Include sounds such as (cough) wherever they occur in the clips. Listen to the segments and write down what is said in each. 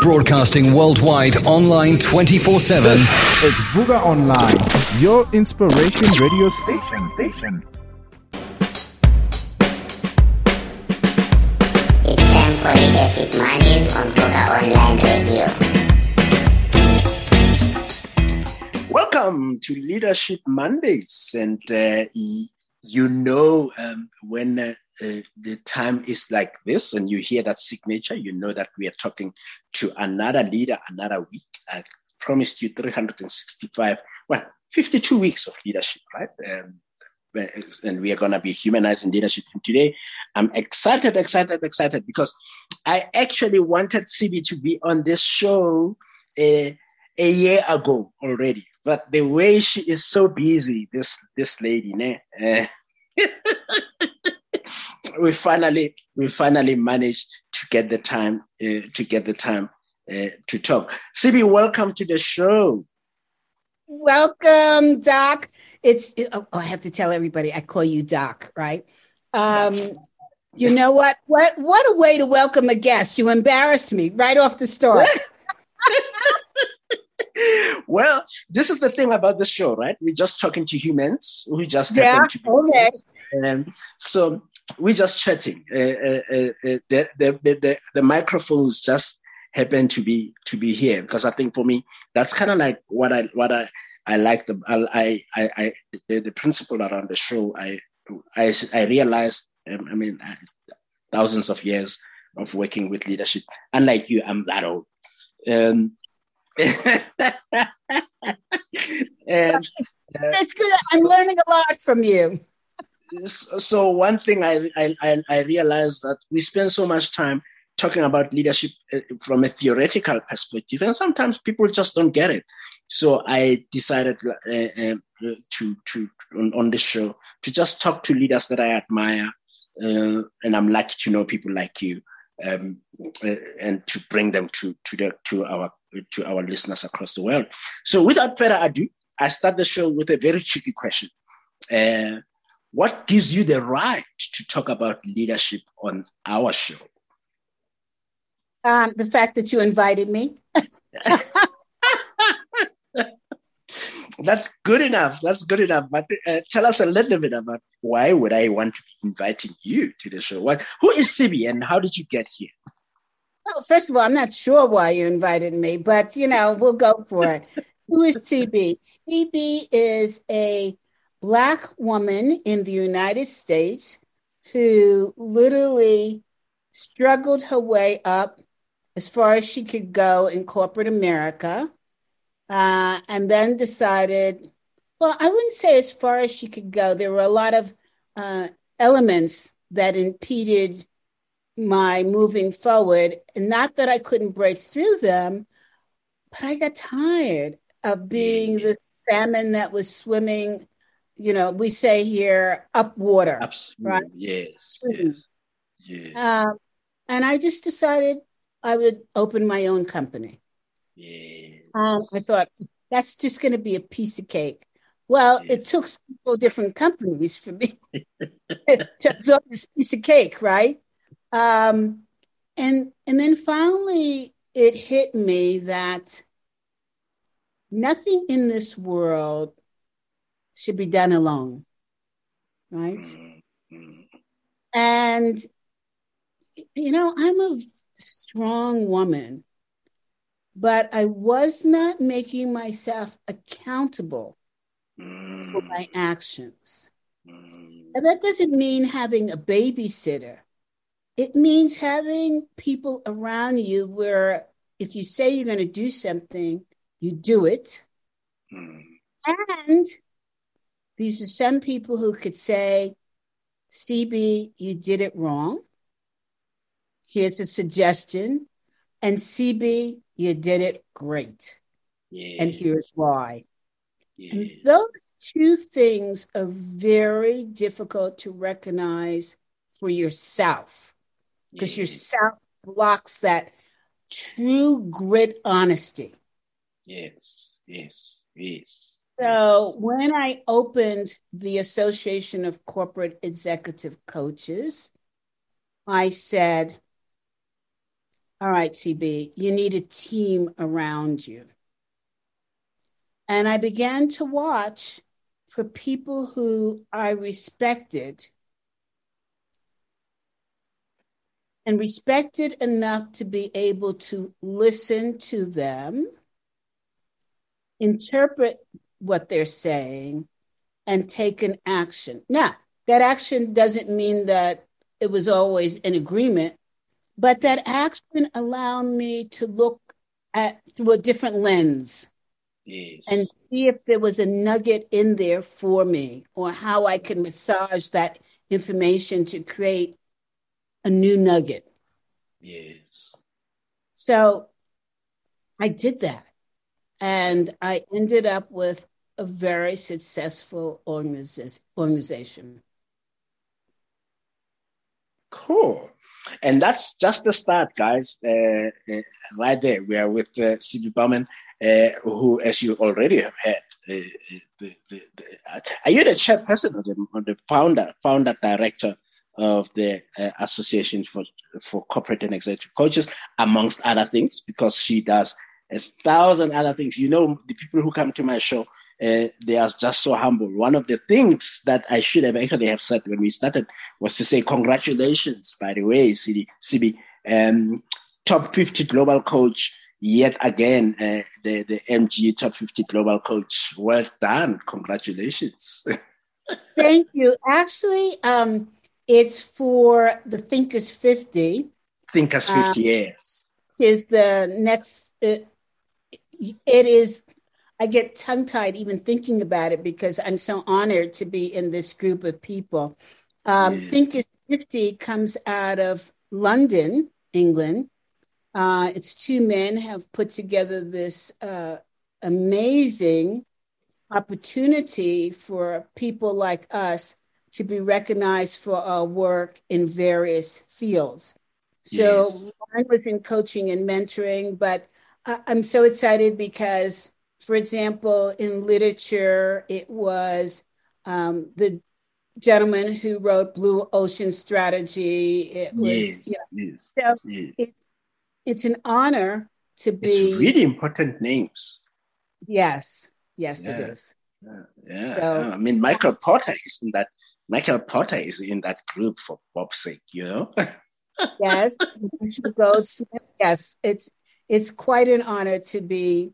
Broadcasting worldwide online 24 7. It's Vuga Online, your inspiration radio station. station. It's time for Leadership Mondays on Vuga Online Radio. Welcome to Leadership Mondays. And uh, you know um, when uh, the time is like this and you hear that signature, you know that we are talking to another leader another week. I promised you 365, well, 52 weeks of leadership, right? Um, and we are going to be humanizing leadership. And today, I'm excited, excited, excited because I actually wanted CB to be on this show a, uh, a year ago already. But the way she is so busy, this this lady, né? Uh, (laughs) we finally we finally managed to get the time uh, to get the time uh, to talk. CB, welcome to the show. Welcome, Doc. It's oh, I have to tell everybody I call you Doc, right? Um, you know what? What what a way to welcome a guest. You embarrass me right off the start. (laughs) well, this is the thing about the show, right? We're just talking to humans We just yeah, happen to be okay. Um, so we're just chatting. Uh, uh, uh, the, the, the, the, microphones just happen to be to be here because I think for me that's kind of like what I what I I like the I I, I the, the principle around the show. I I, I realized um, I mean thousands of years of working with leadership. Unlike you, I'm that old. Um, (laughs) and, uh, good. I'm learning a lot from you so one thing I, I, I realized that we spend so much time talking about leadership uh, from a theoretical perspective, and sometimes people just don't get it. So I decided uh, uh, to to on, on this show to just talk to leaders that I admire, uh, and I'm lucky to know people like you, um, and to bring them to to the to our to our listeners across the world. So without further ado, I start the show with a very tricky question. Uh, what gives you the right to talk about leadership on our show? Um, the fact that you invited me. (laughs) That's good enough. That's good enough. But uh, tell us a little bit about why would I want to be inviting you to the show? What, who is CB and how did you get here? Well, first of all, I'm not sure why you invited me, but you know, we'll go for it. (laughs) who is CB? CB is a black woman in the United States who literally struggled her way up as far as she could go in corporate America, uh, and then decided, well, I wouldn't say as far as she could go. There were a lot of uh, elements that impeded my moving forward. And not that I couldn't break through them, but I got tired of being the salmon that was swimming you know, we say here up water. Absolutely. Right? Yes. Yes. yes. Um, and I just decided I would open my own company. Yes. Um, I thought that's just going to be a piece of cake. Well, yes. it took several different companies for me to absorb this piece of cake, right? Um, and and then finally, it hit me that nothing in this world should be done alone. Right? Mm-hmm. And, you know, I'm a strong woman, but I was not making myself accountable for my mm-hmm. actions. Mm-hmm. And that doesn't mean having a babysitter. It means having people around you where if you say you're going to do something, you do it. And these are some people who could say, CB, you did it wrong. Here's a suggestion. And CB, you did it great. Yes. And here's why. Yes. Those two things are very difficult to recognize for yourself because yes. yourself blocks that true grit honesty. Yes, yes, yes. So when I opened the Association of Corporate Executive Coaches, I said, all right, CB, you need a team around you. And I began to watch for people who I respected and respected enough to be able to listen to them, interpret what they're saying, and take an action. Now, that action doesn't mean that it was always in agreement, but that action allowed me to look at through a different lens Yes. and see if there was a nugget in there for me or how I can massage that information to create a new nugget. yes. So I did that. And I ended up with a very successful organiz- organization. Cool. And that's just the start, guys. Uh, uh, right there, we are with uh, CB Bowman, uh, who, as you already have heard, uh, uh, the, the, the, are you the chairperson or the, or the founder, founder director of the uh, Association for for Corporate and Executive Coaches, amongst other things, because she does a thousand other things. You know, the people who come to my show, uh, they are just so humble. One of the things that I should have actually have said when we started was to say congratulations, by the way, CB, CB um, top 50 global coach. Yet again, uh, the, the MG top 50 global coach. Well done. Congratulations. (laughs) Thank you. Actually, um, it's for the Thinkers 50. Thinkers Um, 50 years. is the next it, it is i get tongue tied even thinking about it because i'm so honored to be in this group of people um, Yeah. thinkers 50 comes out of london england uh, it's two men have put together this uh, amazing opportunity for people like us to be recognized for our work in various fields so Yes. mine was in coaching and mentoring, but I'm so excited because, for example, in literature, it was um, the gentleman who wrote Blue Ocean Strategy. It was, Yes, yeah, yes, So, yes. it- it's an honor to be. It's really important names. Yes, yes, it Yeah. is. Yeah, yeah. So- I mean, Michael Porter is in that. Michael Porter is in that group for Bob's sake, you know. (laughs) Yes, Goldsmith. Yes, it's it's quite an honor to be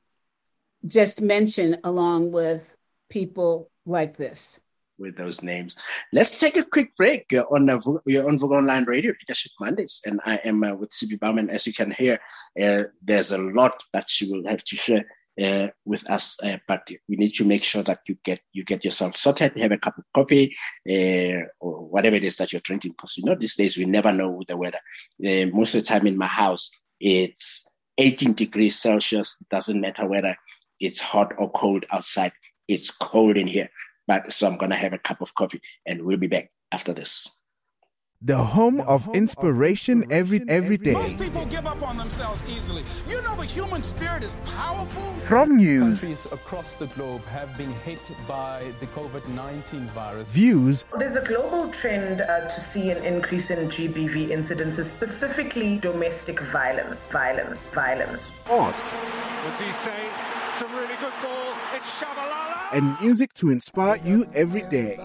just mentioned along with people like this. with those names. Let's take a quick break. On uh, on Vuga Online Radio, Leadership Mondays, and I am uh, with CB Bowman. As you can hear, uh, there's a lot that she will have to share uh, with us, uh, but we need to make sure that you get you get yourself sorted, have a cup of coffee, uh, or whatever it is that you're drinking. Because you know these days we never know the weather. Uh, most of the time in my house, it's 18 degrees Celsius. It doesn't matter whether it's hot or cold outside. It's cold in here. But so I'm gonna have a cup of coffee, and we'll be back after this. The home of inspiration every every day. Most people give up on themselves easily. You know the human spirit is powerful. From news, Countries across the globe have been hit by the COVID 19 virus. views, There's a global trend uh, to see an increase in GBV incidences, specifically domestic violence, violence, violence. sports, What's he say? It's a really good ball. It's Shabalala. and music to inspire you every day.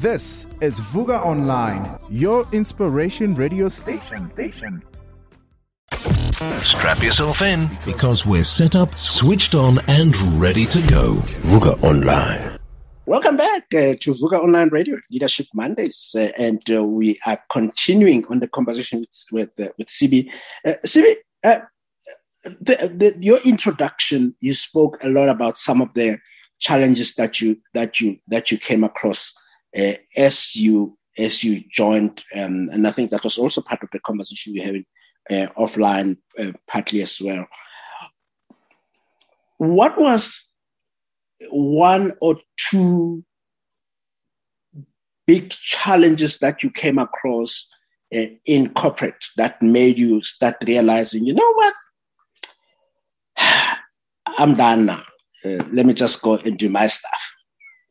This is Vuga Online, your inspiration radio station. station. Strap yourself in because we're set up, switched on, and ready to go. Vuga Online. Welcome back uh, to Vuga Online Radio Leadership Mondays, uh, and uh, we are continuing on the conversation with with, uh, with CB. Uh, CB, uh, the, the, your introduction, you spoke a lot about some of the challenges that you that you that you came across uh, as you as you joined, um, and I think that was also part of the conversation we're having uh, offline, uh, partly as well. What was one or two big challenges that you came across uh, in corporate that made you start realizing, you know what? (sighs) I'm done now. Uh, let me just go and do my stuff.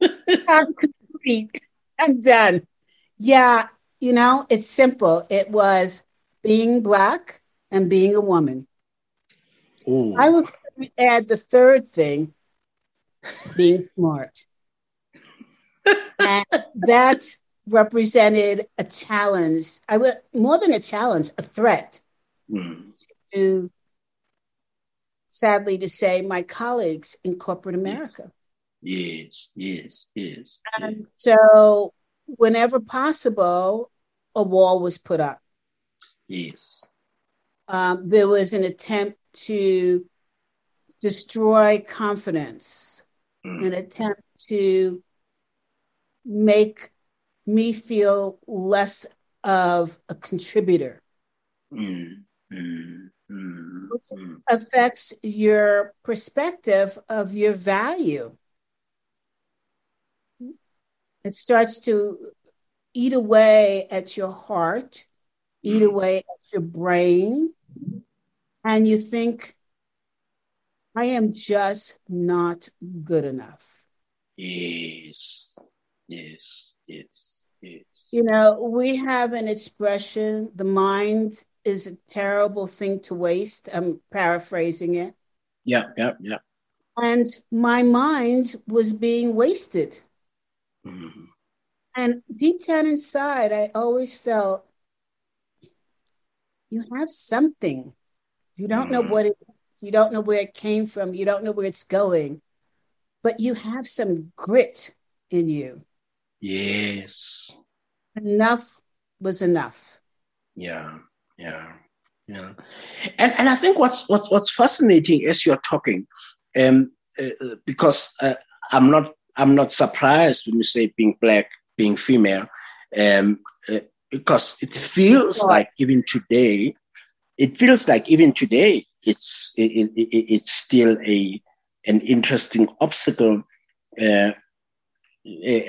(laughs) I'm done. Yeah, you know, it's simple. It was being black and being a woman. Ooh. I will add the third thing being smart. (laughs) and that represented a challenge. I would more than a challenge, a threat Mm. to sadly to say my colleagues in corporate America. Yes, yes, yes. And so whenever possible, a wall was put up. Yes. Um, there was an attempt to destroy confidence, an attempt to make me feel less of a contributor. Mm, mm, mm, mm. affects your perspective of your value. It starts to eat away at your heart, eat mm-hmm. away at your brain, and you think, I am just not good enough. Yes, yes, yes, yes. You know, we have an expression the mind is a terrible thing to waste. I'm paraphrasing it. Yeah, yeah, yeah. And my mind was being wasted. Mhm. And deep down inside, I always felt you have something. You don't know what it you don't know where it came from, you don't know where it's going, but you have some grit in you. Yes. Enough was enough. Yeah, yeah, yeah. And and I think what's what's what's fascinating as you're talking, um, uh, uh, because uh, I'm not I'm not surprised when you say being black, being female, um, uh, because it feels like even today, it feels like even today it's it, it, it- it's still a an interesting obstacle uh,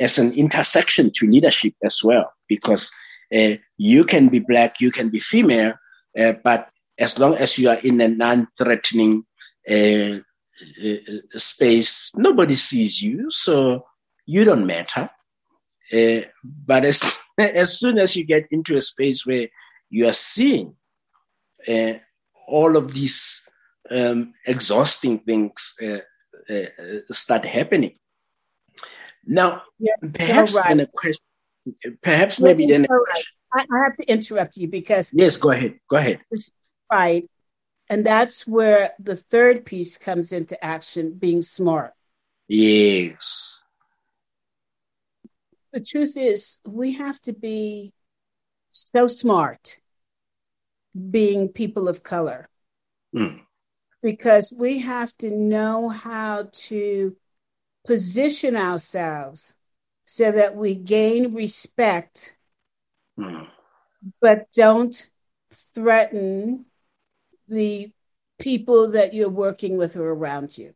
as an intersection to leadership as well because uh, you can be black you can be female uh, but as long as you are in a non-threatening uh, uh, space nobody sees you so you don't matter uh, but as (laughs) as soon as you get into a space where you are seeing uh, all of these um, exhausting things uh, start happening. Now, Yeah, perhaps right. then a question, perhaps maybe then, a right. question. I, I have to interrupt you because yes, go ahead, go ahead. right. And that's where the third piece comes into action being smart. Yes, The truth is, we have to be so smart being people of color Mm. because we have to know how to position ourselves so that we gain respect Mm. but don't threaten the people that you're working with or around you.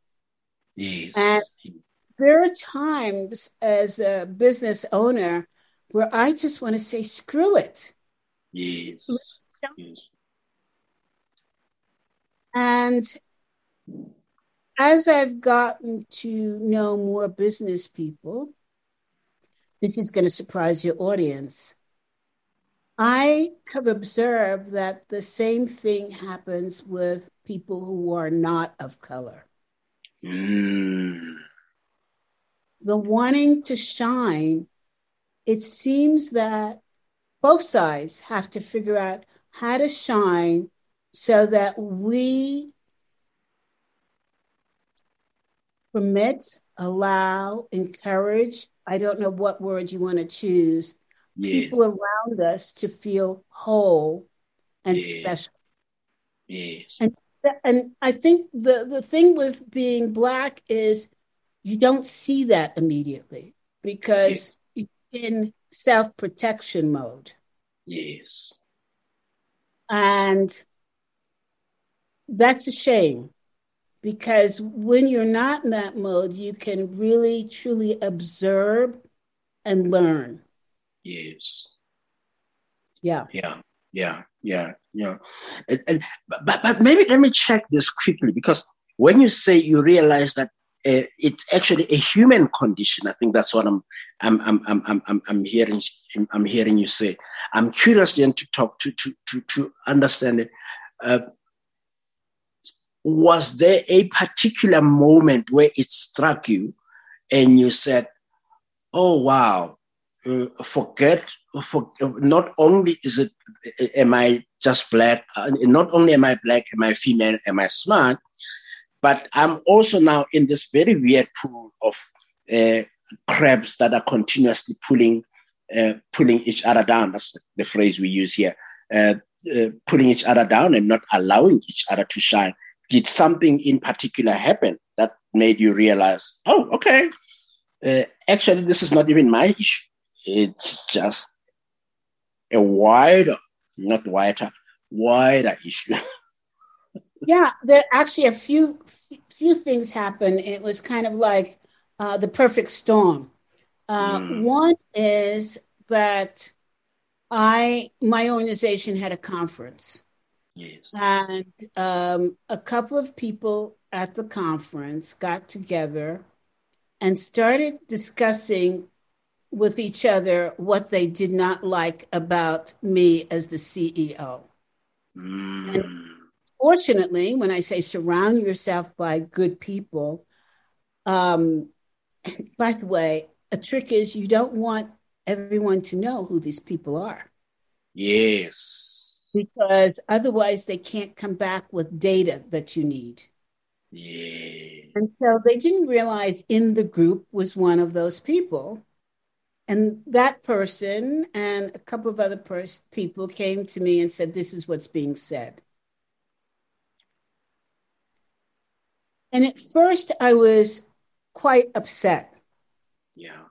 yes, And there are times as a business owner where I just want to say, screw it. yes, yes. And as I've gotten to know more business people, this is going to surprise your audience. I have observed that the same thing happens with people who are not of color. Mm. The wanting to shine, it seems that both sides have to figure out how to shine so that we permit, allow, encourage. I don't know what word you want to choose. Yes, People around us to feel whole and Yes. special. yes, And and I think the the thing with being black is you don't see that immediately because you're in self protection mode. yes, And that's a shame because when you're not in that mode, you can really truly observe and learn. Yes. Yeah. Yeah, yeah, yeah, yeah. And, and but but maybe let me check this quickly because when you say you realize that a, it's actually a human condition. I think that's what I'm I'm I'm I'm I'm, I'm, I'm hearing I'm hearing you say. I'm curious then to talk to to to to understand it. Uh, was there a particular moment where it struck you and you said, "Oh wow, uh, forget for not only is it am I just black, uh, not only am I black, am I female, am I smart, but I'm also now in this very weird pool of uh, crabs that are continuously pulling uh, pulling each other down. That's the phrase we use here. Uh, uh, pulling each other down and not allowing each other to shine. Did something in particular happen that made you realize, oh, okay, actually, this is not even my issue. It's just a wider, not wider, wider issue. (laughs) yeah, there actually a few few things happened. It was kind of like uh, the perfect storm. Uh, mm. One is that I my organization had a conference. Yes. And um, a couple of people at the conference got together and started discussing with each other what they did not like about me as the CEO. Mm. And fortunately, when I say surround yourself by good people, um, (clears throat) by the way, a trick is you don't want everyone to know who these people are. Yes. Because otherwise, they can't come back with data that you need. Yeah. And so they didn't realize in the group was one of those people. And that person and a couple of other pers- people came to me and said, This is what's being said. And at first, I was quite upset. Yeah.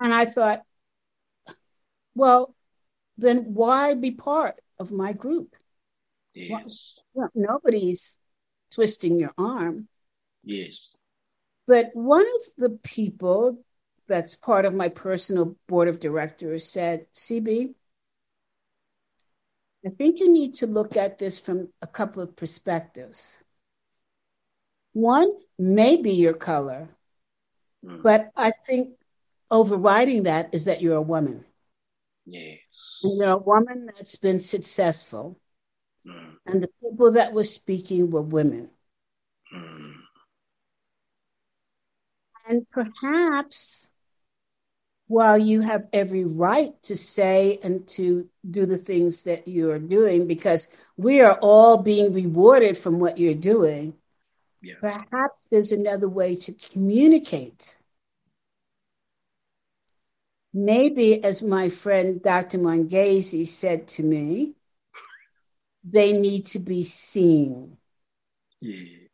And I thought, well, then why be part of my group? Yes. Well, nobody's twisting your arm. Yes. But one of the people that's part of my personal board of directors said, CB, I think you need to look at this from a couple of perspectives. One may be your color, mm. but I think overriding that is that you're a woman. Yes. And you're a woman that's been successful. Mm. And the people that were speaking were women. Mm. And perhaps while you have every right to say and to do the things that you're doing, because we are all being rewarded from what you're doing, yeah. perhaps there's another way to communicate. Maybe, as my friend Dr. Mongezi said to me, they need to be seen. Yes.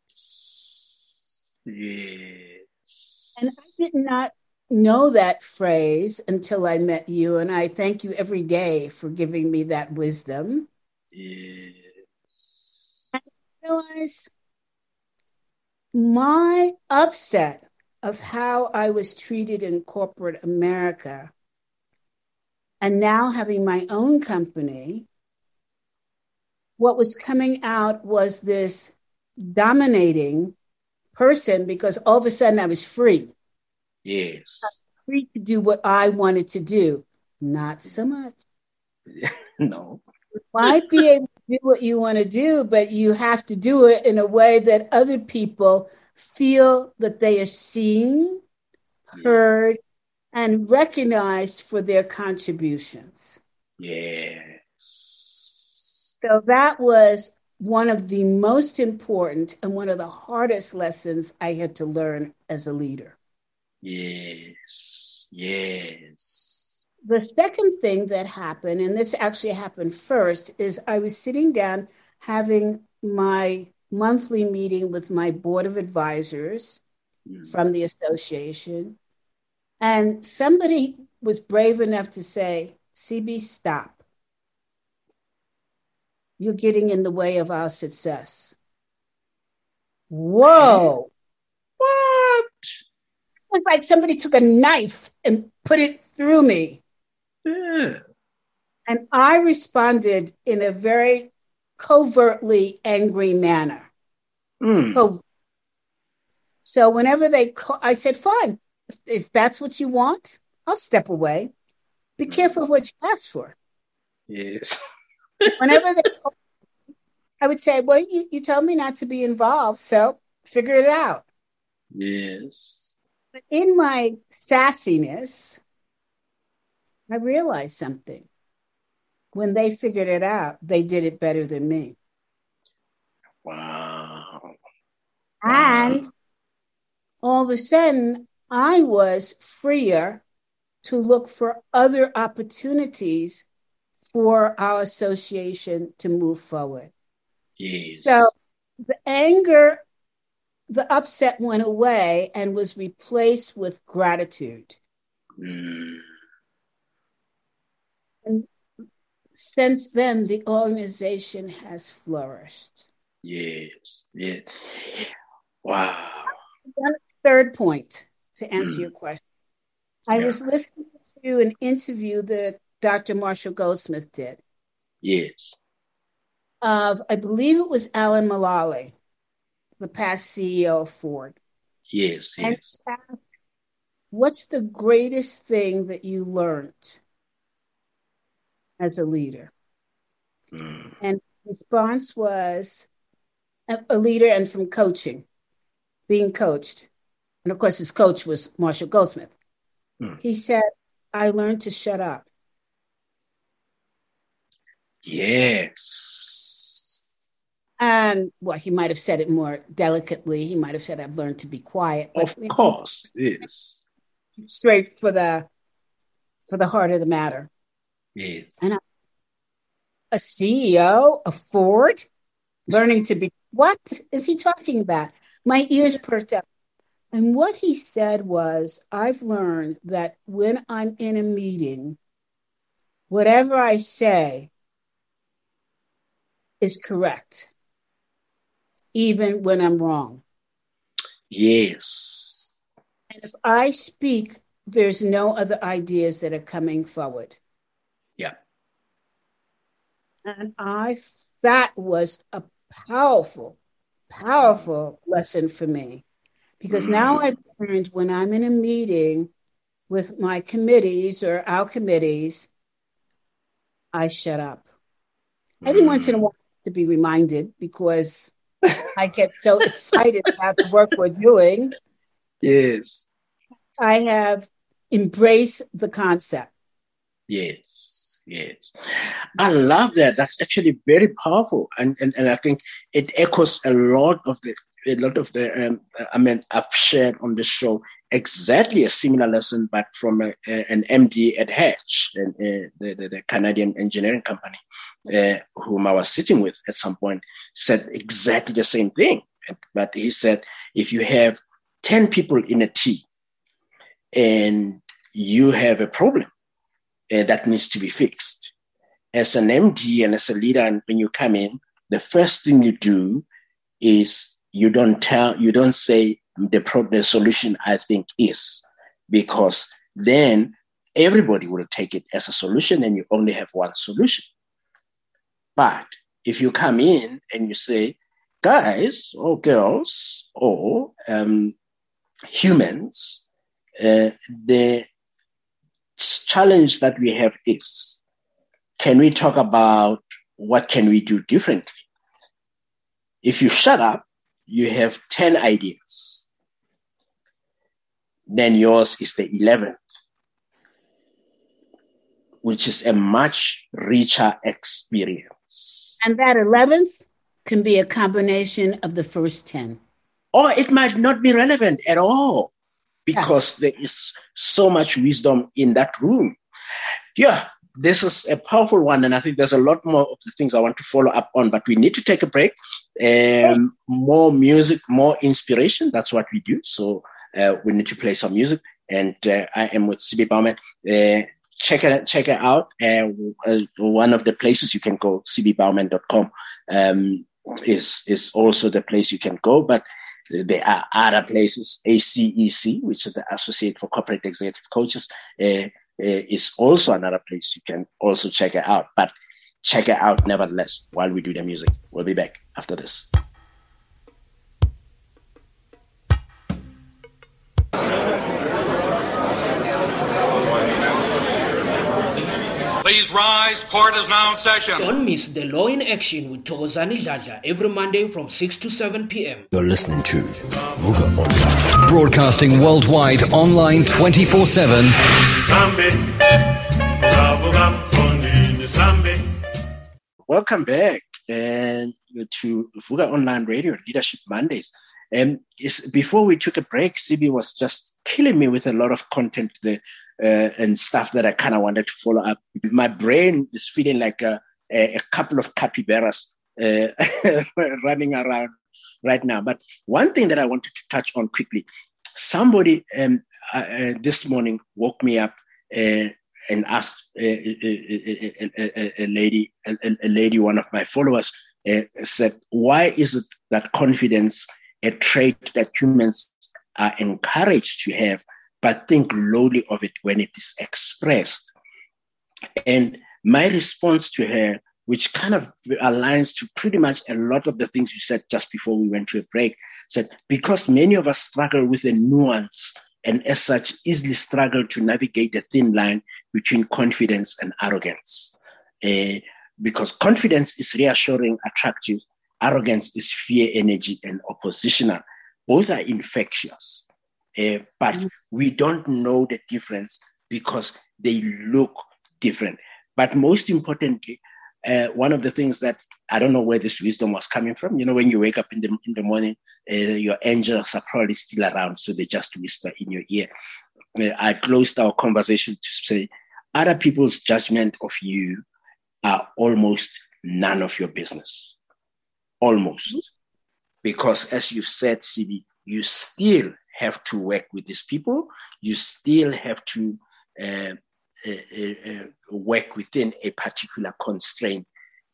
Yes. And I did not know that phrase until I met you, and I thank you every day for giving me that wisdom. Yes. I realize my upset of how I was treated in corporate America and now having my own company, what was coming out was this dominating person because all of a sudden I was free. Yes. free to do what I wanted to do. Not so much. (laughs) no. You might be able to do what you want to do, but you have to do it in a way that other people feel that they are seen, heard, and recognized for their contributions. Yes. So that was one of the most important and one of the hardest lessons I had to learn as a leader. Yes. Yes. The second thing that happened, and this actually happened first, is I was sitting down having my monthly meeting with my board of advisors Mm. from the association. And somebody was brave enough to say, CB, stop. You're getting in the way of our success. Whoa. Was like somebody took a knife and put it through me. Yeah. And I responded in a very covertly angry manner. Mm. So So whenever they call, I said, fine, if, if that's what you want, I'll step away. Be careful of what you ask for. Yes. (laughs) Whenever they call, I would say, well, you, you told me not to be involved, so figure it out. Yes. But in my sassiness, I realized something. When they figured it out, they did it better than me. Wow. And all of a sudden, I was freer to look for other opportunities for our association to move forward. Yes. So the anger, the upset went away and was replaced with gratitude. Mm. And since then, the organization has flourished. Yes. Yes. Wow. One third point to answer Mm. your question. I Yeah. was listening to an interview that Dr. Marshall Goldsmith did Yes. of, I believe it was Alan Mullally, the past CEO of Ford. Yes. And Yes. what's the greatest thing that you learned as a leader? Mm. And his response was a, leader and from coaching, being coached. And of course, his coach was Marshall Goldsmith. Hmm. He said, I learned to shut up. Yes. And well, he might have said it more delicately. He might have said, I've learned to be quiet. But Of course. Yes. straight for the for the heart of the matter. Yes. And I, a CEO of Ford learning to be what is he talking about? My ears perked up. And what he said was, I've learned that when I'm in a meeting, whatever I say is correct, even when I'm wrong. Yes. And if I speak, there's no other ideas that are coming forward. Yeah. And I, that was a powerful, powerful lesson for me because now mm. I've learned when I'm in a meeting with my committees or our committees, I shut up. Every once in a mm. while, to be reminded because I get so excited about the work we're doing. Yes. I have embraced the concept. Yes. Yes. I love that. That's actually very powerful. And, and, and I think it echoes a lot of the, a lot of the, um, I mean, I've shared on the show exactly a similar lesson, but from a, a, an MD at Hatch, and, uh, the, the, the, Canadian engineering company, uh, whom I was sitting with at some point, said exactly the same thing. But he said, if you have 10 people in a team and you have a problem, uh, that needs to be fixed. As an MD and as a leader, and when you come in, the first thing you do is you don't tell, you don't say the pro- the solution I think is, because then everybody will take it as a solution, and you only have one solution. But if you come in and you say, guys or girls or um, humans, uh, the challenge that we have is can we talk about what can we do differently if you shut up you have 10 ideas then yours is the 11th which is a much richer experience and that 11th can be a combination of the first 10 or it might not be relevant at all because yes. there is so much wisdom in that room. Yeah, this is a powerful one, and I think there's a lot more of the things I want to follow up on, but we need to take a break. Um, more music, more inspiration. That's what we do. So uh, we need to play some music, and uh, I am with CB Bowman. Uh, check it check it out. one of the places you can go, cbbowman.com, um, is is also the place you can go, but there are other places, ACEC, which is the Associate for Corporate Executive Coaches, uh, uh, is also another place you can also check it out. But check it out nevertheless while we do the music. We'll be back after this. Please rise. Court is now in session. Don't miss the Law in Action with Togozani Dada every Monday from 6 to 7 p.m. You're listening to Vuga Broadcasting worldwide online 24 7. Welcome back and to Vuga Online Radio Leadership Mondays. And before we took a break, CB was just killing me with a lot of content there uh, and stuff that I kind of wanted to follow up. My brain is feeling like a, a, a couple of capybaras uh, (laughs) running around right now. But one thing that I wanted to touch on quickly, somebody um, uh, uh this morning woke me up uh, and asked uh, a, a, a, lady, a, lady, one of my followers, said, "Why is it that confidence?" a trait that humans are encouraged to have, but think lowly of it when it is expressed. And my response to her, which kind of aligns to pretty much a lot of the things you said just before we went to a break, said, because many of us struggle with the nuance and as such easily struggle to navigate the thin line between confidence and arrogance. Uh, because confidence is reassuring, attractive, Arrogance is fear, energy, and oppositional. Both are infectious, uh, but mm-hmm. we don't know the difference because they look different. But most importantly, uh, one of the things that I don't know where this wisdom was coming from. You know, when you wake up in the in the morning, uh, your angels are probably still around, so they just whisper in your ear. I closed our conversation to say, other people's judgment of you are almost none of your business almost. Because as you've said, CB, you still have to work with these people. You still have to uh, uh, uh, work within a particular constraint.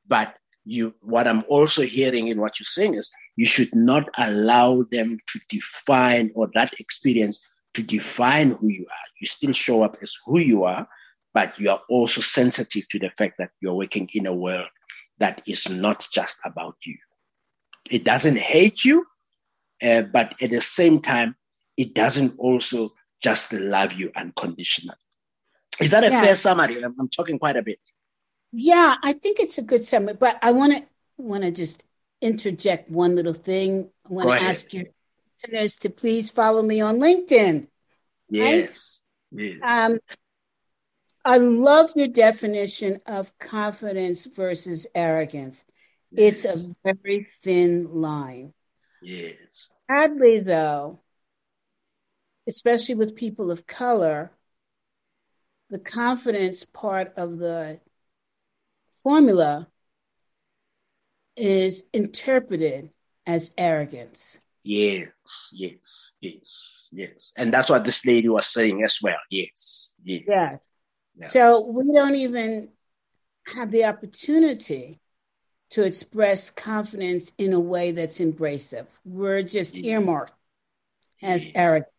But you, what I'm also hearing in what you're saying is you should not allow them to define or that experience to define who you are. You still show up as who you are, but you are also sensitive to the fact that you're working in a world that is not just about you. It doesn't hate you, uh, but at the same time, it doesn't also just love you unconditionally. Is that a yeah. fair summary? I'm, I'm, talking quite a bit. Yeah, I think it's a good summary, but I want to want to just interject one little thing. I want to ask your listeners to please follow me on LinkedIn. Yes. Right? yes. Um, I love your definition of confidence versus arrogance. It's a very thin line. Yes. Sadly, though, especially with people of color, the confidence part of the formula is interpreted as arrogance. Yes, yes, yes, yes. And that's what this lady was saying as well. Yes, yes. Yes. Yeah. So we don't even have the opportunity to express confidence in a way that's embracive. We're just earmarked as yes. arrogant,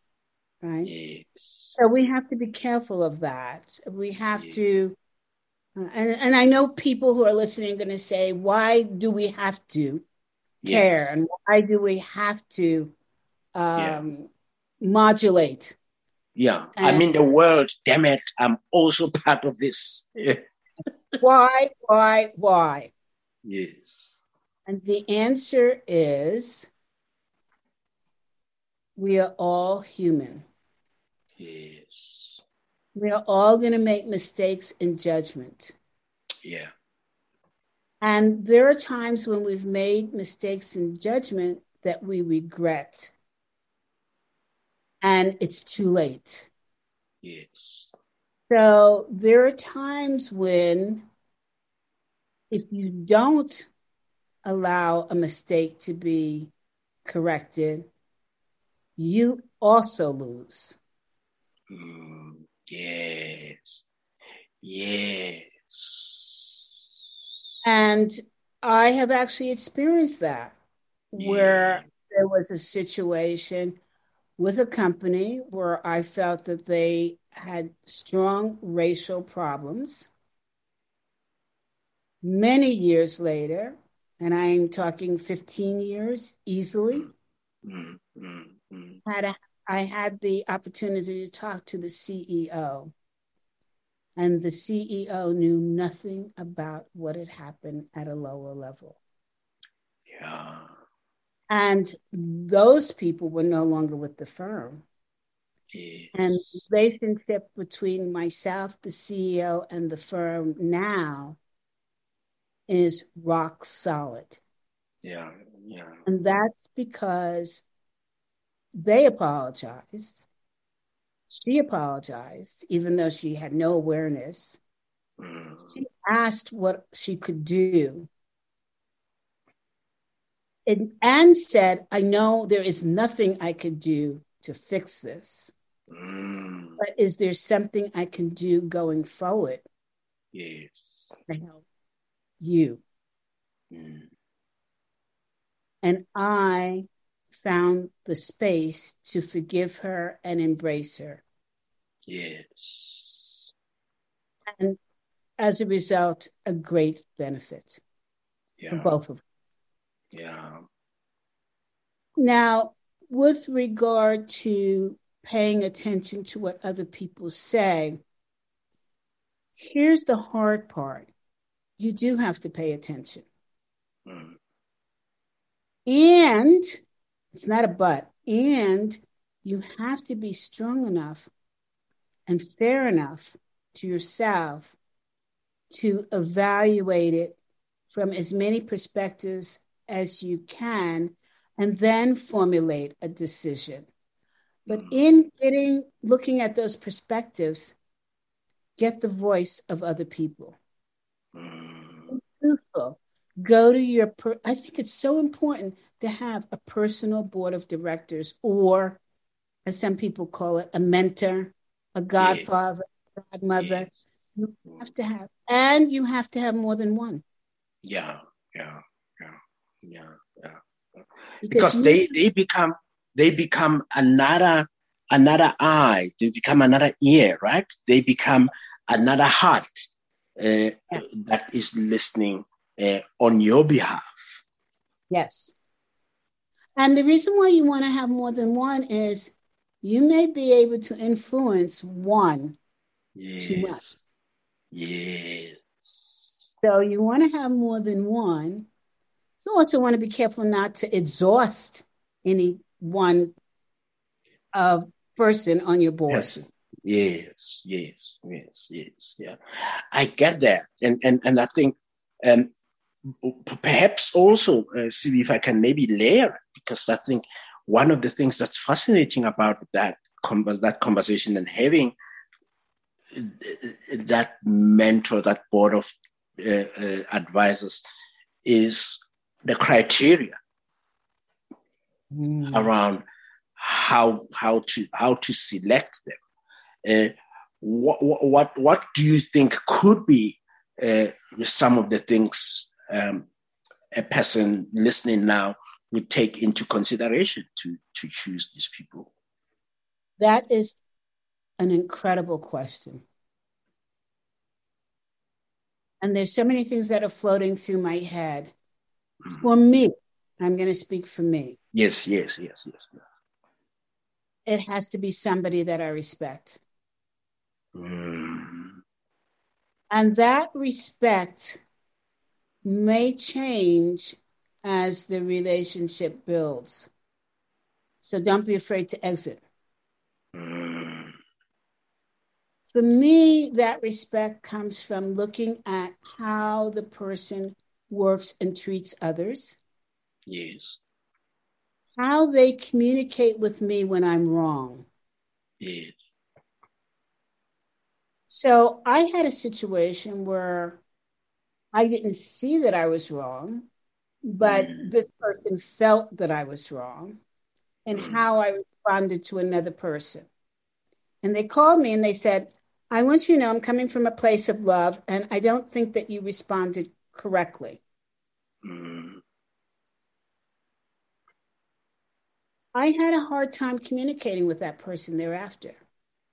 right? Yes. So we have to be careful of that. We have yes. to, uh, and, and I know people who are listening are going to say, why do we have to care? And why do we have to um, yeah. modulate? Yeah. And, I'm in the world. Damn it. I'm also (laughs) part of this. (laughs) why, why, why? Yes. And the answer is we are all human. Yes. We are all going to make mistakes in judgment. Yeah. And there are times when we've made mistakes in judgment that we regret. And it's too late. Yes. So there are times when if you don't allow a mistake to be corrected, you also lose. Mm, yes. Yes. And I have actually experienced that yeah. where there was a situation with a company where I felt that they had strong racial problems many years later, and I'm talking 15 years easily, mm-hmm. mm-hmm. had a, I had the opportunity to talk to the CEO. And the CEO knew nothing about what had happened at a lower level. Yeah. And those people were no longer with the firm. Yes. And the relationship between myself, the CEO, and the firm now is rock solid. Yeah. Yeah. And that's because they apologized. She apologized, even though she had no awareness. Mm. She asked what she could do. And, and said, I know there is nothing I could do to fix this. Mm. But is there something I can do going forward Yes. to help you? Mm. And I found the space to forgive her and embrace her. Yes. And as a result, a great benefit for both of us. Yeah. Now, with regard to paying attention to what other people say, here's the hard part you do have to pay attention. Mm. And it's not a but, and you have to be strong enough and fair enough to yourself to evaluate it from as many perspectives as you can and then formulate a decision. But in getting looking at those perspectives, get the voice of other people. Mm. Truthful. Go to your per- I think it's so important to have a personal board of directors or as some people call it, a mentor, a godfather, godmother. Yes. You have to have and you have to have more than one. Yeah. Yeah. Yeah. Yeah. Yeah. Because Because they they become they become another another eye. They become another ear. Right. They become another heart uh, that is listening uh, on your behalf. Yes. And the reason why you want to have more than one is you may be able to influence one too much. Yes. Yes. So you want to have more than one. You also want to be careful not to exhaust any one uh, person on your board. Yes. Yes, yes, yes, yes, yeah. I get that, and and and I think, um, perhaps also, uh, see if I can maybe layer because I think one of the things that's fascinating about that that conversation and having uh, that mentor, that board of uh, uh, advisors, is the criteria around how how to how to select them. Uh, what, what what do you think could be uh, some of the things um, a person listening now would take into consideration to to choose these people? That is an incredible question. And there's so many things that are floating through my head. For me, I'm going to speak for me. Yes, yes, yes, yes. It has to be somebody that I respect. Mm, And that respect may change as the relationship builds. So don't be afraid to exit. mm, For me, that respect comes from looking at how the person works and treats others, yes, how they communicate with me when I'm wrong. yes. So I had a situation where I didn't see that I was wrong, but mm. this person felt that I was wrong and mm. how I responded to another person. And they called me and they said, I want you to know I'm coming from a place of love, and I don't think that you responded correctly. Mm, I had a hard time communicating with that person thereafter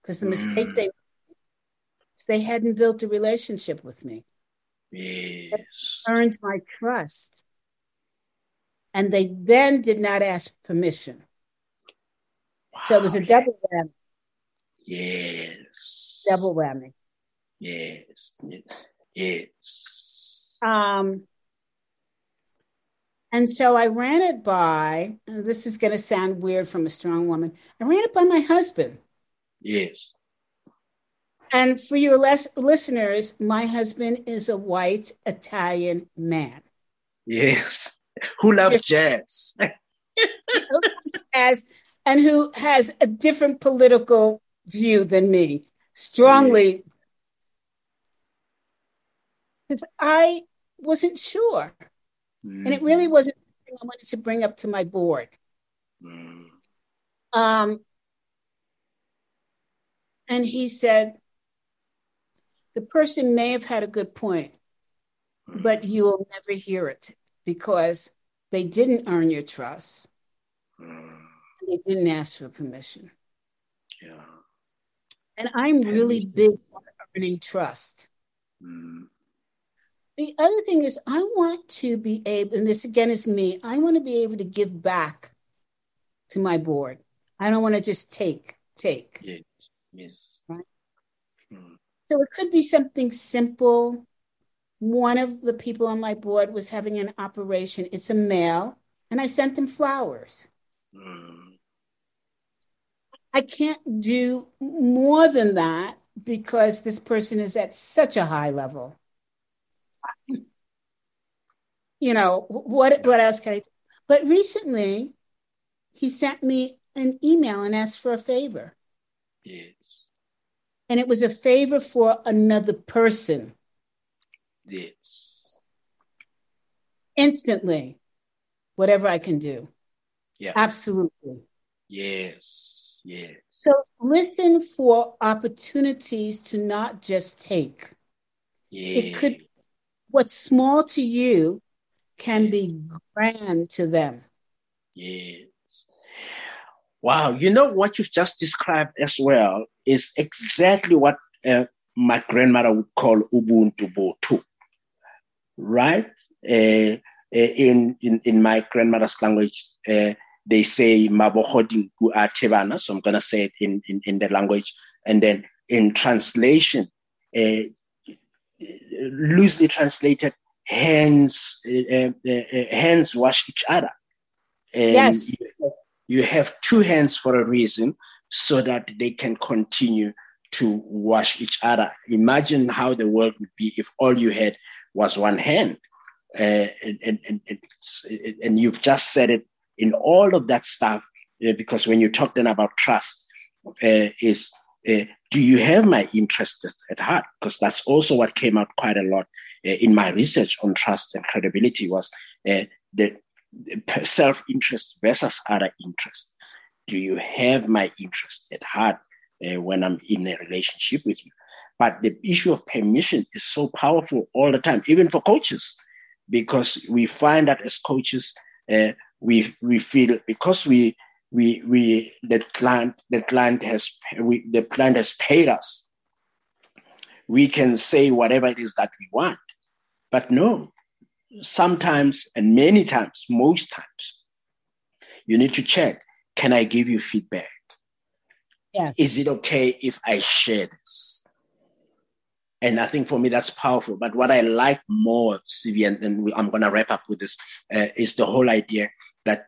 because the mistake mm. they they hadn't built a relationship with me. yes. earned my trust. And they then did not ask permission. So it was a double whammy, Yes. double whammy. Yes. Yes. yes. Um, and so I ran it by, this is going to sound weird from a strong woman. I ran it by my husband. Yes. And for your les- listeners, my husband is a white Italian man. Yes. Who loves jazz? as and who has a different political view than me, strongly. Because I wasn't sure. Mm. And it really wasn't something I wanted to bring up to my board. Mm. Um, and he said, the person may have had a good point, mm. but you will never hear it because they didn't earn your trust. Mm. They didn't ask for permission. Yeah. And I'm really big on earning trust. Mm. The other thing is, I want to be able, and this again is me, I want to be able to give back to my board. I don't want to just take, take. Yes, yes. Right? Hmm. So it could be something simple. One of the people on my board was having an operation. It's a male, and I sent him flowers. Hmm. I can't do more than that because this person is at such a high level you know what what else can i do? but recently he sent me an email and asked for a favor yes and it was a favor for another person yes instantly whatever i can do yeah absolutely yes yes so listen for opportunities to not just take yeah. it could what's small to you can be grand to them. Yes. Wow. You know what you've just described as well is exactly what uh, my grandmother would call Ubuntu Botho. Right? Uh, in, in, in my grandmother's language, uh, they say Mabohodin Atebana. So I'm going to say it in, in, in the language. And then in translation, uh, loosely translated, hands uh, hands wash each other. And yes. You have two hands for a reason so that they can continue to wash each other. Imagine how the world would be if all you had was one hand. Uh, and, and, and, and, you've just said it in all of that stuff, uh, because when you talk then about trust, uh, is do you have my interest at heart? Because that's also what came out quite a lot uh, in my research on trust and credibility was uh, the self-interest versus other interests. Do you have my interest at heart uh, when I'm in a relationship with you? But the issue of permission is so powerful all the time, even for coaches, because we find that as coaches, uh, we we feel because we we we the client the client has we, the client has paid us, we can say whatever it is that we want. But no, sometimes and many times, most times, you need to check can I give you feedback? Yes. Is it okay if I share this? And I think for me that's powerful. But what I like more, CB, and, and I'm going to wrap up with this, uh, is the whole idea that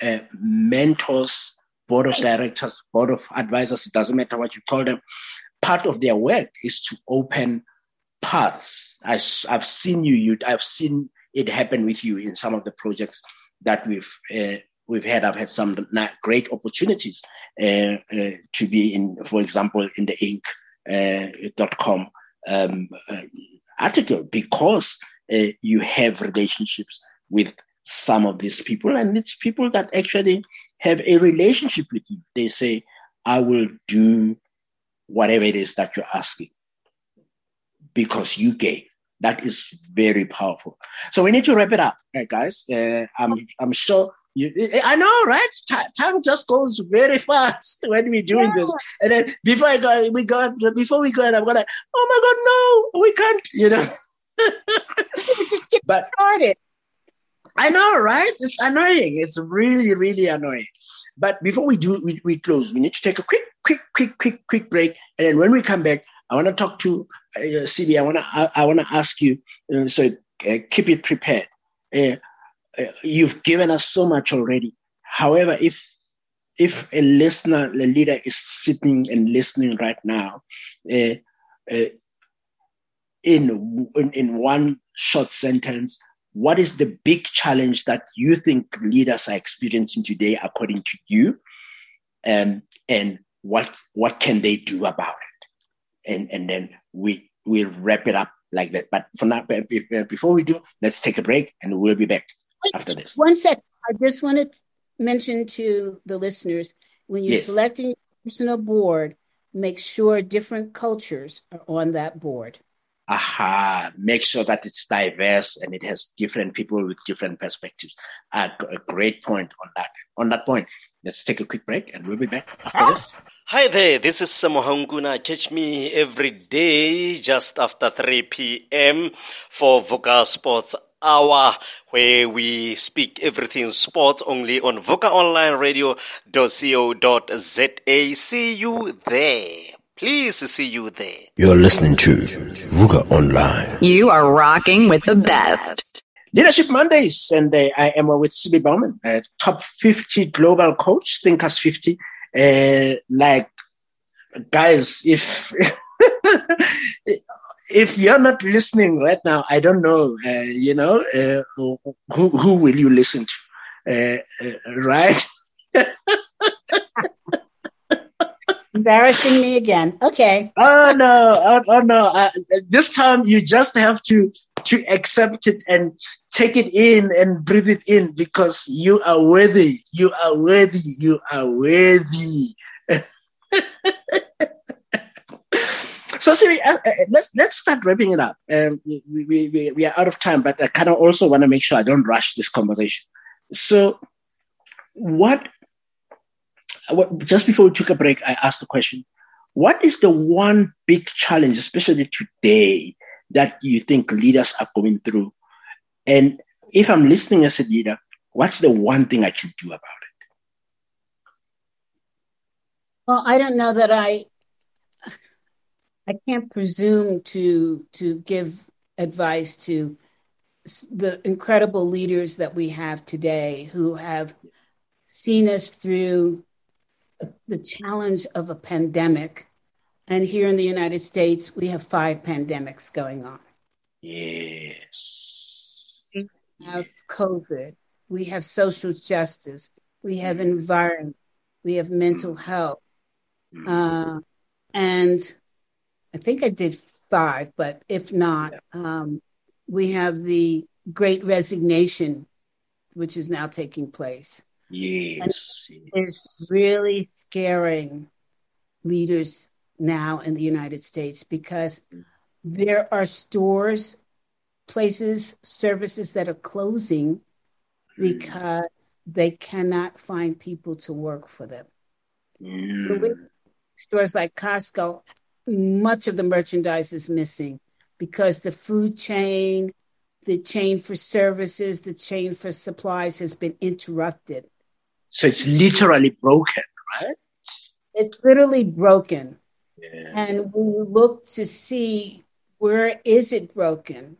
uh, mentors, board of directors, board of advisors, it doesn't matter what you call them, part of their work is to open paths. I, have seen you, you, I've seen it happen with you in some of the projects that we've uh, we've had. I've had some great opportunities uh, uh, to be in, for example, in the Inc. Uh, um, uh, article because uh, you have relationships with some of these people, and it's people that actually have a relationship with you. They say, "I will do whatever it is that you're asking." because you gave. That is very powerful. So we need to wrap it up, right, guys. Uh, I'm I'm sure you. I know, right? T- time just goes very (laughs) fast when we're doing yeah. this. And then before I go, we go before we go, and I'm gonna. Oh my God, no, we can't. You know. (laughs) just get but, started. I know, right? It's annoying. It's really, really annoying. But before we do, we, we close. We need to take a quick quick, quick, quick, quick break. And then when we come back, I want to talk to uh, CB. I want to I, I want to ask you. Uh, so uh, keep it prepared. Uh, uh, you've given us so much already. However, if if a listener, a leader is sitting and listening right now, uh, uh, in, in in one short sentence, what is the big challenge that you think leaders are experiencing today, according to you, um, and what what can they do about it? And and then we we wrap it up like that. But for now, before we do, let's take a break, and we'll be back after this. One sec. I just want to mention to the listeners when you're yes. selecting your personal board, make sure different cultures are on that board. Aha, make sure that it's diverse and it has different people with different perspectives. Uh, a great point on that. On that point, let's take a quick break and we'll be back after this. Hi there, this is Samohanguna. Catch me every day just after 3 p.m. for Vuka Sports Hour, where we speak everything sports only on vukaonlineradio.co.za. See you there. Please see you there. You're listening to Vuka Online. You are rocking with the best. Leadership Mondays, and uh, I am with CB Bowman, uh, top 50 global coach, Thinkers 50. Uh, like, guys, if (laughs) if you're not listening right now, I don't know, uh, you know, uh, who, who will you listen to, uh, uh right? Embarrassing me again. Okay. Oh no! Oh, oh no! Uh, this time you just have to to accept it and take it in and breathe it in because you are worthy. You are worthy. You are worthy. (laughs) So, CB, uh, uh, let's let's start wrapping it up. Um, we, we, we, we are out of time, but I kind of also want to make sure I don't rush this conversation. So, what, what? Just before we took a break, I asked the question: What is the one big challenge, especially today, that you think leaders are going through? And if I'm listening as a leader, what's the one thing I can do about it? Well, I don't know that I I can't presume to to give advice to the incredible leaders that we have today who have seen us through the challenge of a pandemic. And here in the United States, we have five pandemics going on. Yes. We have COVID. We have social justice. We have environment. We have mental health. Uh, and I think I did five, but if not, um, we have the great resignation, which is now taking place. Yes. It's really scaring leaders now in the United States because there are stores, places, services that are closing because they cannot find people to work for them. Mm. Stores like Costco much of the merchandise is missing because the food chain, the chain for services, the chain for supplies has been interrupted. So it's literally broken, right? It's literally broken. Yeah. And we look to see where is it broken?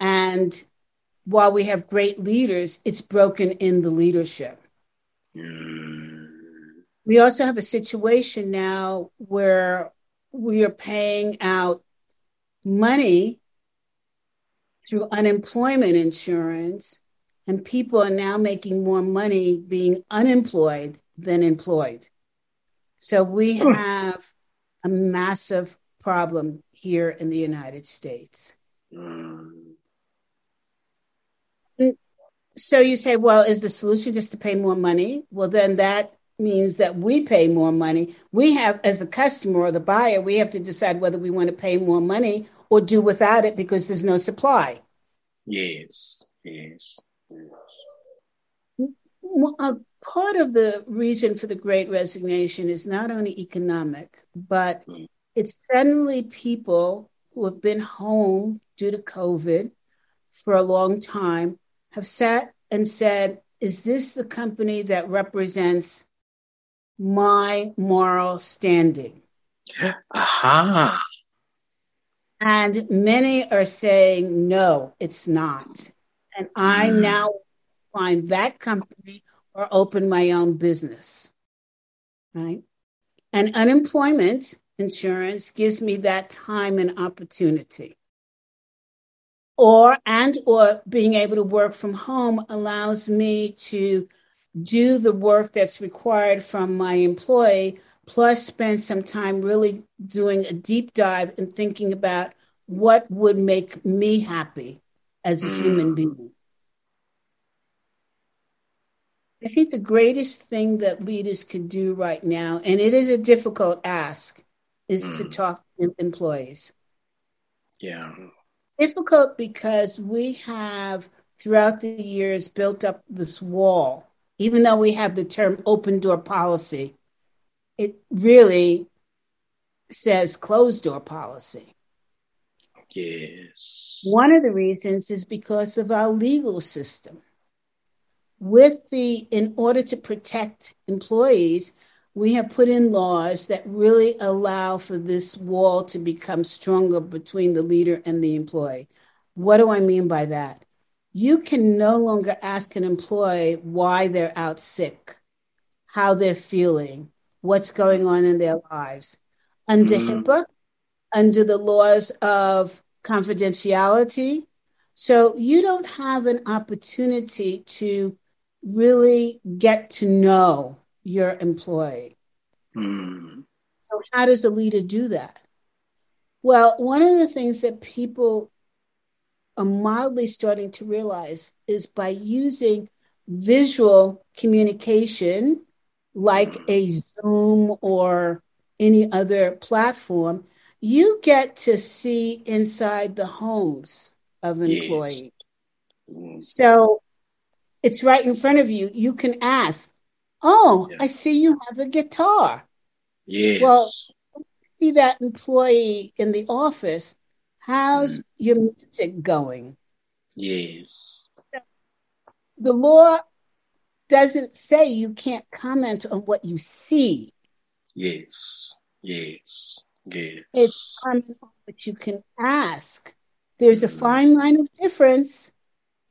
And while we have great leaders, it's broken in the leadership. Mm. We also have a situation now where we are paying out money through unemployment insurance, and people are now making more money being unemployed than employed. So we hmm. have a massive problem here in the United States. Hmm. So you say, well, is the solution just to pay more money? Well, then that means that we pay more money. We have, as the customer or the buyer, we have to decide whether we want to pay more money or do without it because there's no supply. Yes, yes, yes. Well, part of the reason for the great resignation is not only economic, but mm. it's suddenly people who have been home due to COVID for a long time have sat and said, is this the company that represents my moral standing. Aha. And many are saying, no, it's not. And I Mm. now find that company or open my own business. Right. And unemployment insurance gives me that time and opportunity. Or and or being able to work from home allows me to do the work that's required from my employee, plus spend some time really doing a deep dive and thinking about what would make me happy as a human mm. being. I think the greatest thing that leaders can do right now, and it is a difficult ask, is to mm. talk to employees. Yeah. Difficult because we have throughout the years built up this wall. Even though we have the term open door policy, it really says closed door policy. Yes. One of the reasons is because of our legal system. With the, in order to protect employees, we have put in laws that really allow for this wall to become stronger between the leader and the employee. What do I mean by that? You can no longer ask an employee why they're out sick, how they're feeling, what's going on in their lives. Under Mm. HIPAA, under the laws of confidentiality. So you don't have an opportunity to really get to know your employee. Mm. So, how does a leader do that? Well, one of the things that people are mildly starting to realize is by using visual communication, like a Zoom or any other platform, you get to see inside the homes of employees. Mm. So it's right in front of you. You can ask, Oh, I see you have a guitar. Yes. Well, see that employee in the office. How's mm. your music going? yes. The law doesn't say you can't comment on what you see. Yes. Yes. Yes. It's comment on what you can ask. There's a mm. fine line of difference,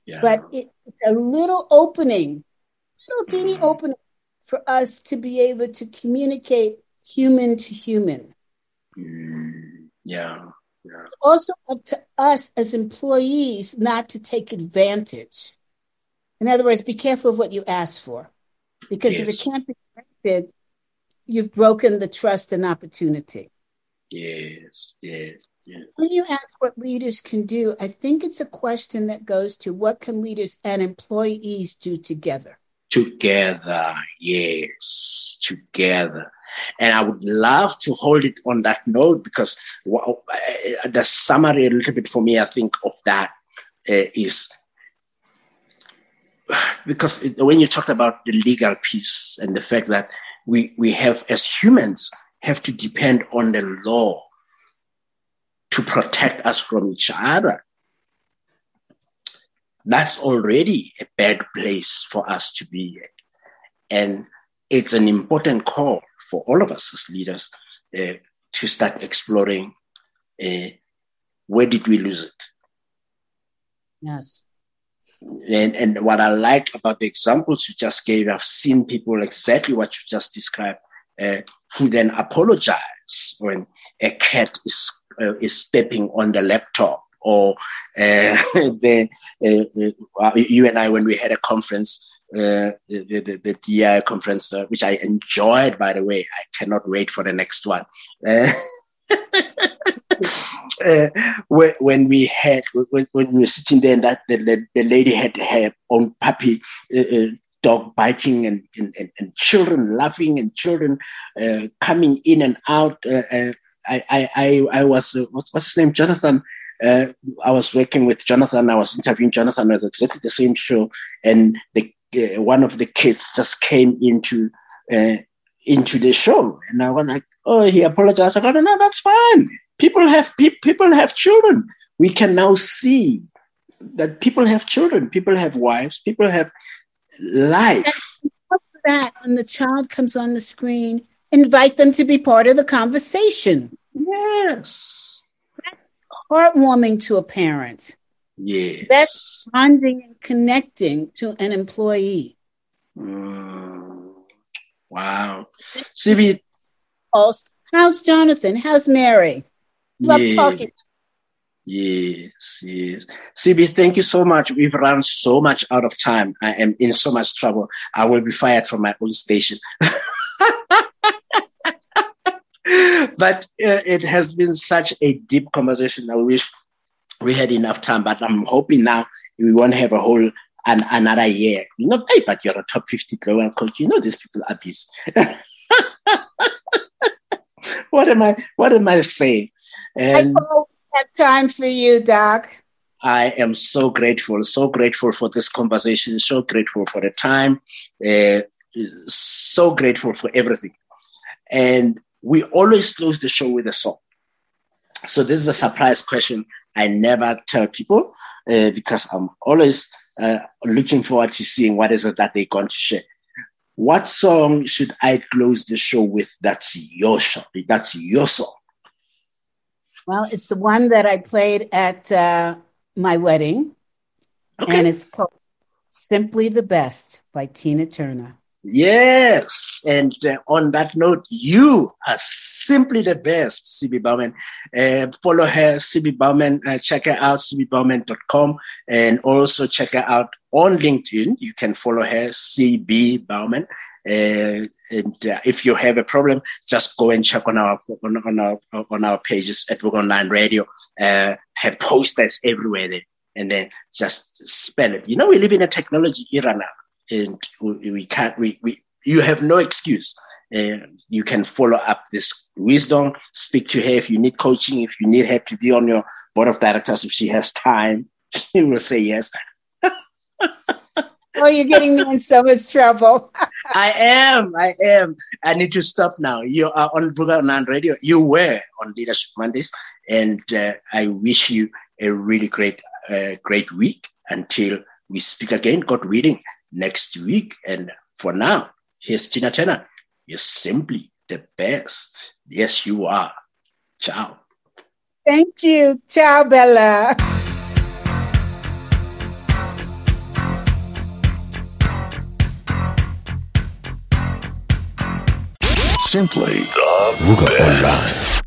Yeah. but it's a little opening, little teeny mm. opening for us to be able to communicate human to human. Mm. Yeah. Yeah. It's also up to us as employees not to take advantage. In other words, be careful of what you ask for. Because if it can't be granted, you've broken the trust and opportunity. Yes. Yes. Yes. When you ask what leaders can do, I think it's a question that goes to what can leaders and employees do together? Together. Yes. Together. And I would love to hold it on that note because uh, the summary a little bit for me, I think, of that uh, is (sighs) because it, when you talked about the legal piece and the fact that we, we have, as humans, have to depend on the law to protect us from each other. That's already a bad place for us to be. And it's an important call for all of us as leaders uh, to start exploring uh, where did we lose it? Yes. And, and what I like about the examples you just gave, I've seen people exactly what you just described, uh, who then apologize when a cat is uh, is stepping on the laptop, or uh, (laughs) the uh, uh, you and I when we had a conference, uh, the, the, the DI conference, uh, which I enjoyed, by the way. I cannot wait for the next one. Uh, (laughs) uh, when, we had when, we were sitting there and that the, the, lady had her own puppy uh, uh, dog biting and, and, and, children laughing and children uh, coming in and out uh, I, I, I, was what's, what's his name? Jonathan. I was working with Jonathan. I was interviewing Jonathan. It was exactly the same show. And the uh, one of the kids just came into uh, into the show and I was like oh he apologized I go no no that's fine people have pe- people have children. We can now see that people have children, people have wives, people have life. that, when the child comes on the screen, invite them to be part of the conversation. Yes. That's heartwarming to a parent. Yes. That's bonding and connecting to an employee. Mm. Wow. CB. How's Jonathan? How's Mary? Love yes. talking. Yes, yes. CB, thank you so much. We've run so much out of time. I am in so much trouble. I will be fired from my own station. (laughs) but uh, it has been such a deep conversation. I wish we had enough time, but I'm hoping now we won't have a whole an, another year. You know, hey, but you're a top 50 global coach. You know, these people are busy. (laughs) what am I, what am I saying? And I have time for you, Doc. I am so grateful, so grateful for this conversation, so grateful for the time, uh, so grateful for everything. And we always close the show with a song. So this is a surprise question I never tell people uh, because I'm always uh, looking forward to seeing what is it that they're going to share. What song should I close the show with? That's your show. That's your song. Well, it's the one that I played at uh, my wedding, okay. and it's called "Simply the Best" by Tina Turner. Yes. And uh, on that note, you are simply the best, CB Bowman. Uh, follow her, CB Bowman. Uh, check her out, cbbowman.com. And also check her out on LinkedIn. You can follow her, CB Bowman. Uh, and uh, if you have a problem, just go and check on our on, on our on our pages at Vuka Online Radio. Uh, have posters everywhere there, and then just spell it. You know, we live in a technology era now and we, we can't, we, we, you have no excuse. And you can follow up this wisdom, speak to her if you need coaching, if you need her to be on your board of directors, if she has time, (laughs) she will say yes. oh, you're getting me in so much trouble. (laughs) I am. I am. I need to stop now. You are on Online Radio. You were on Leadership Mondays, and uh, I wish you a really great, uh, great week until we speak again. God willing next week. And for now, here's Tina Turner. You're simply the best. Yes, you are. Ciao. Thank you. Ciao, Bella. Simply the best.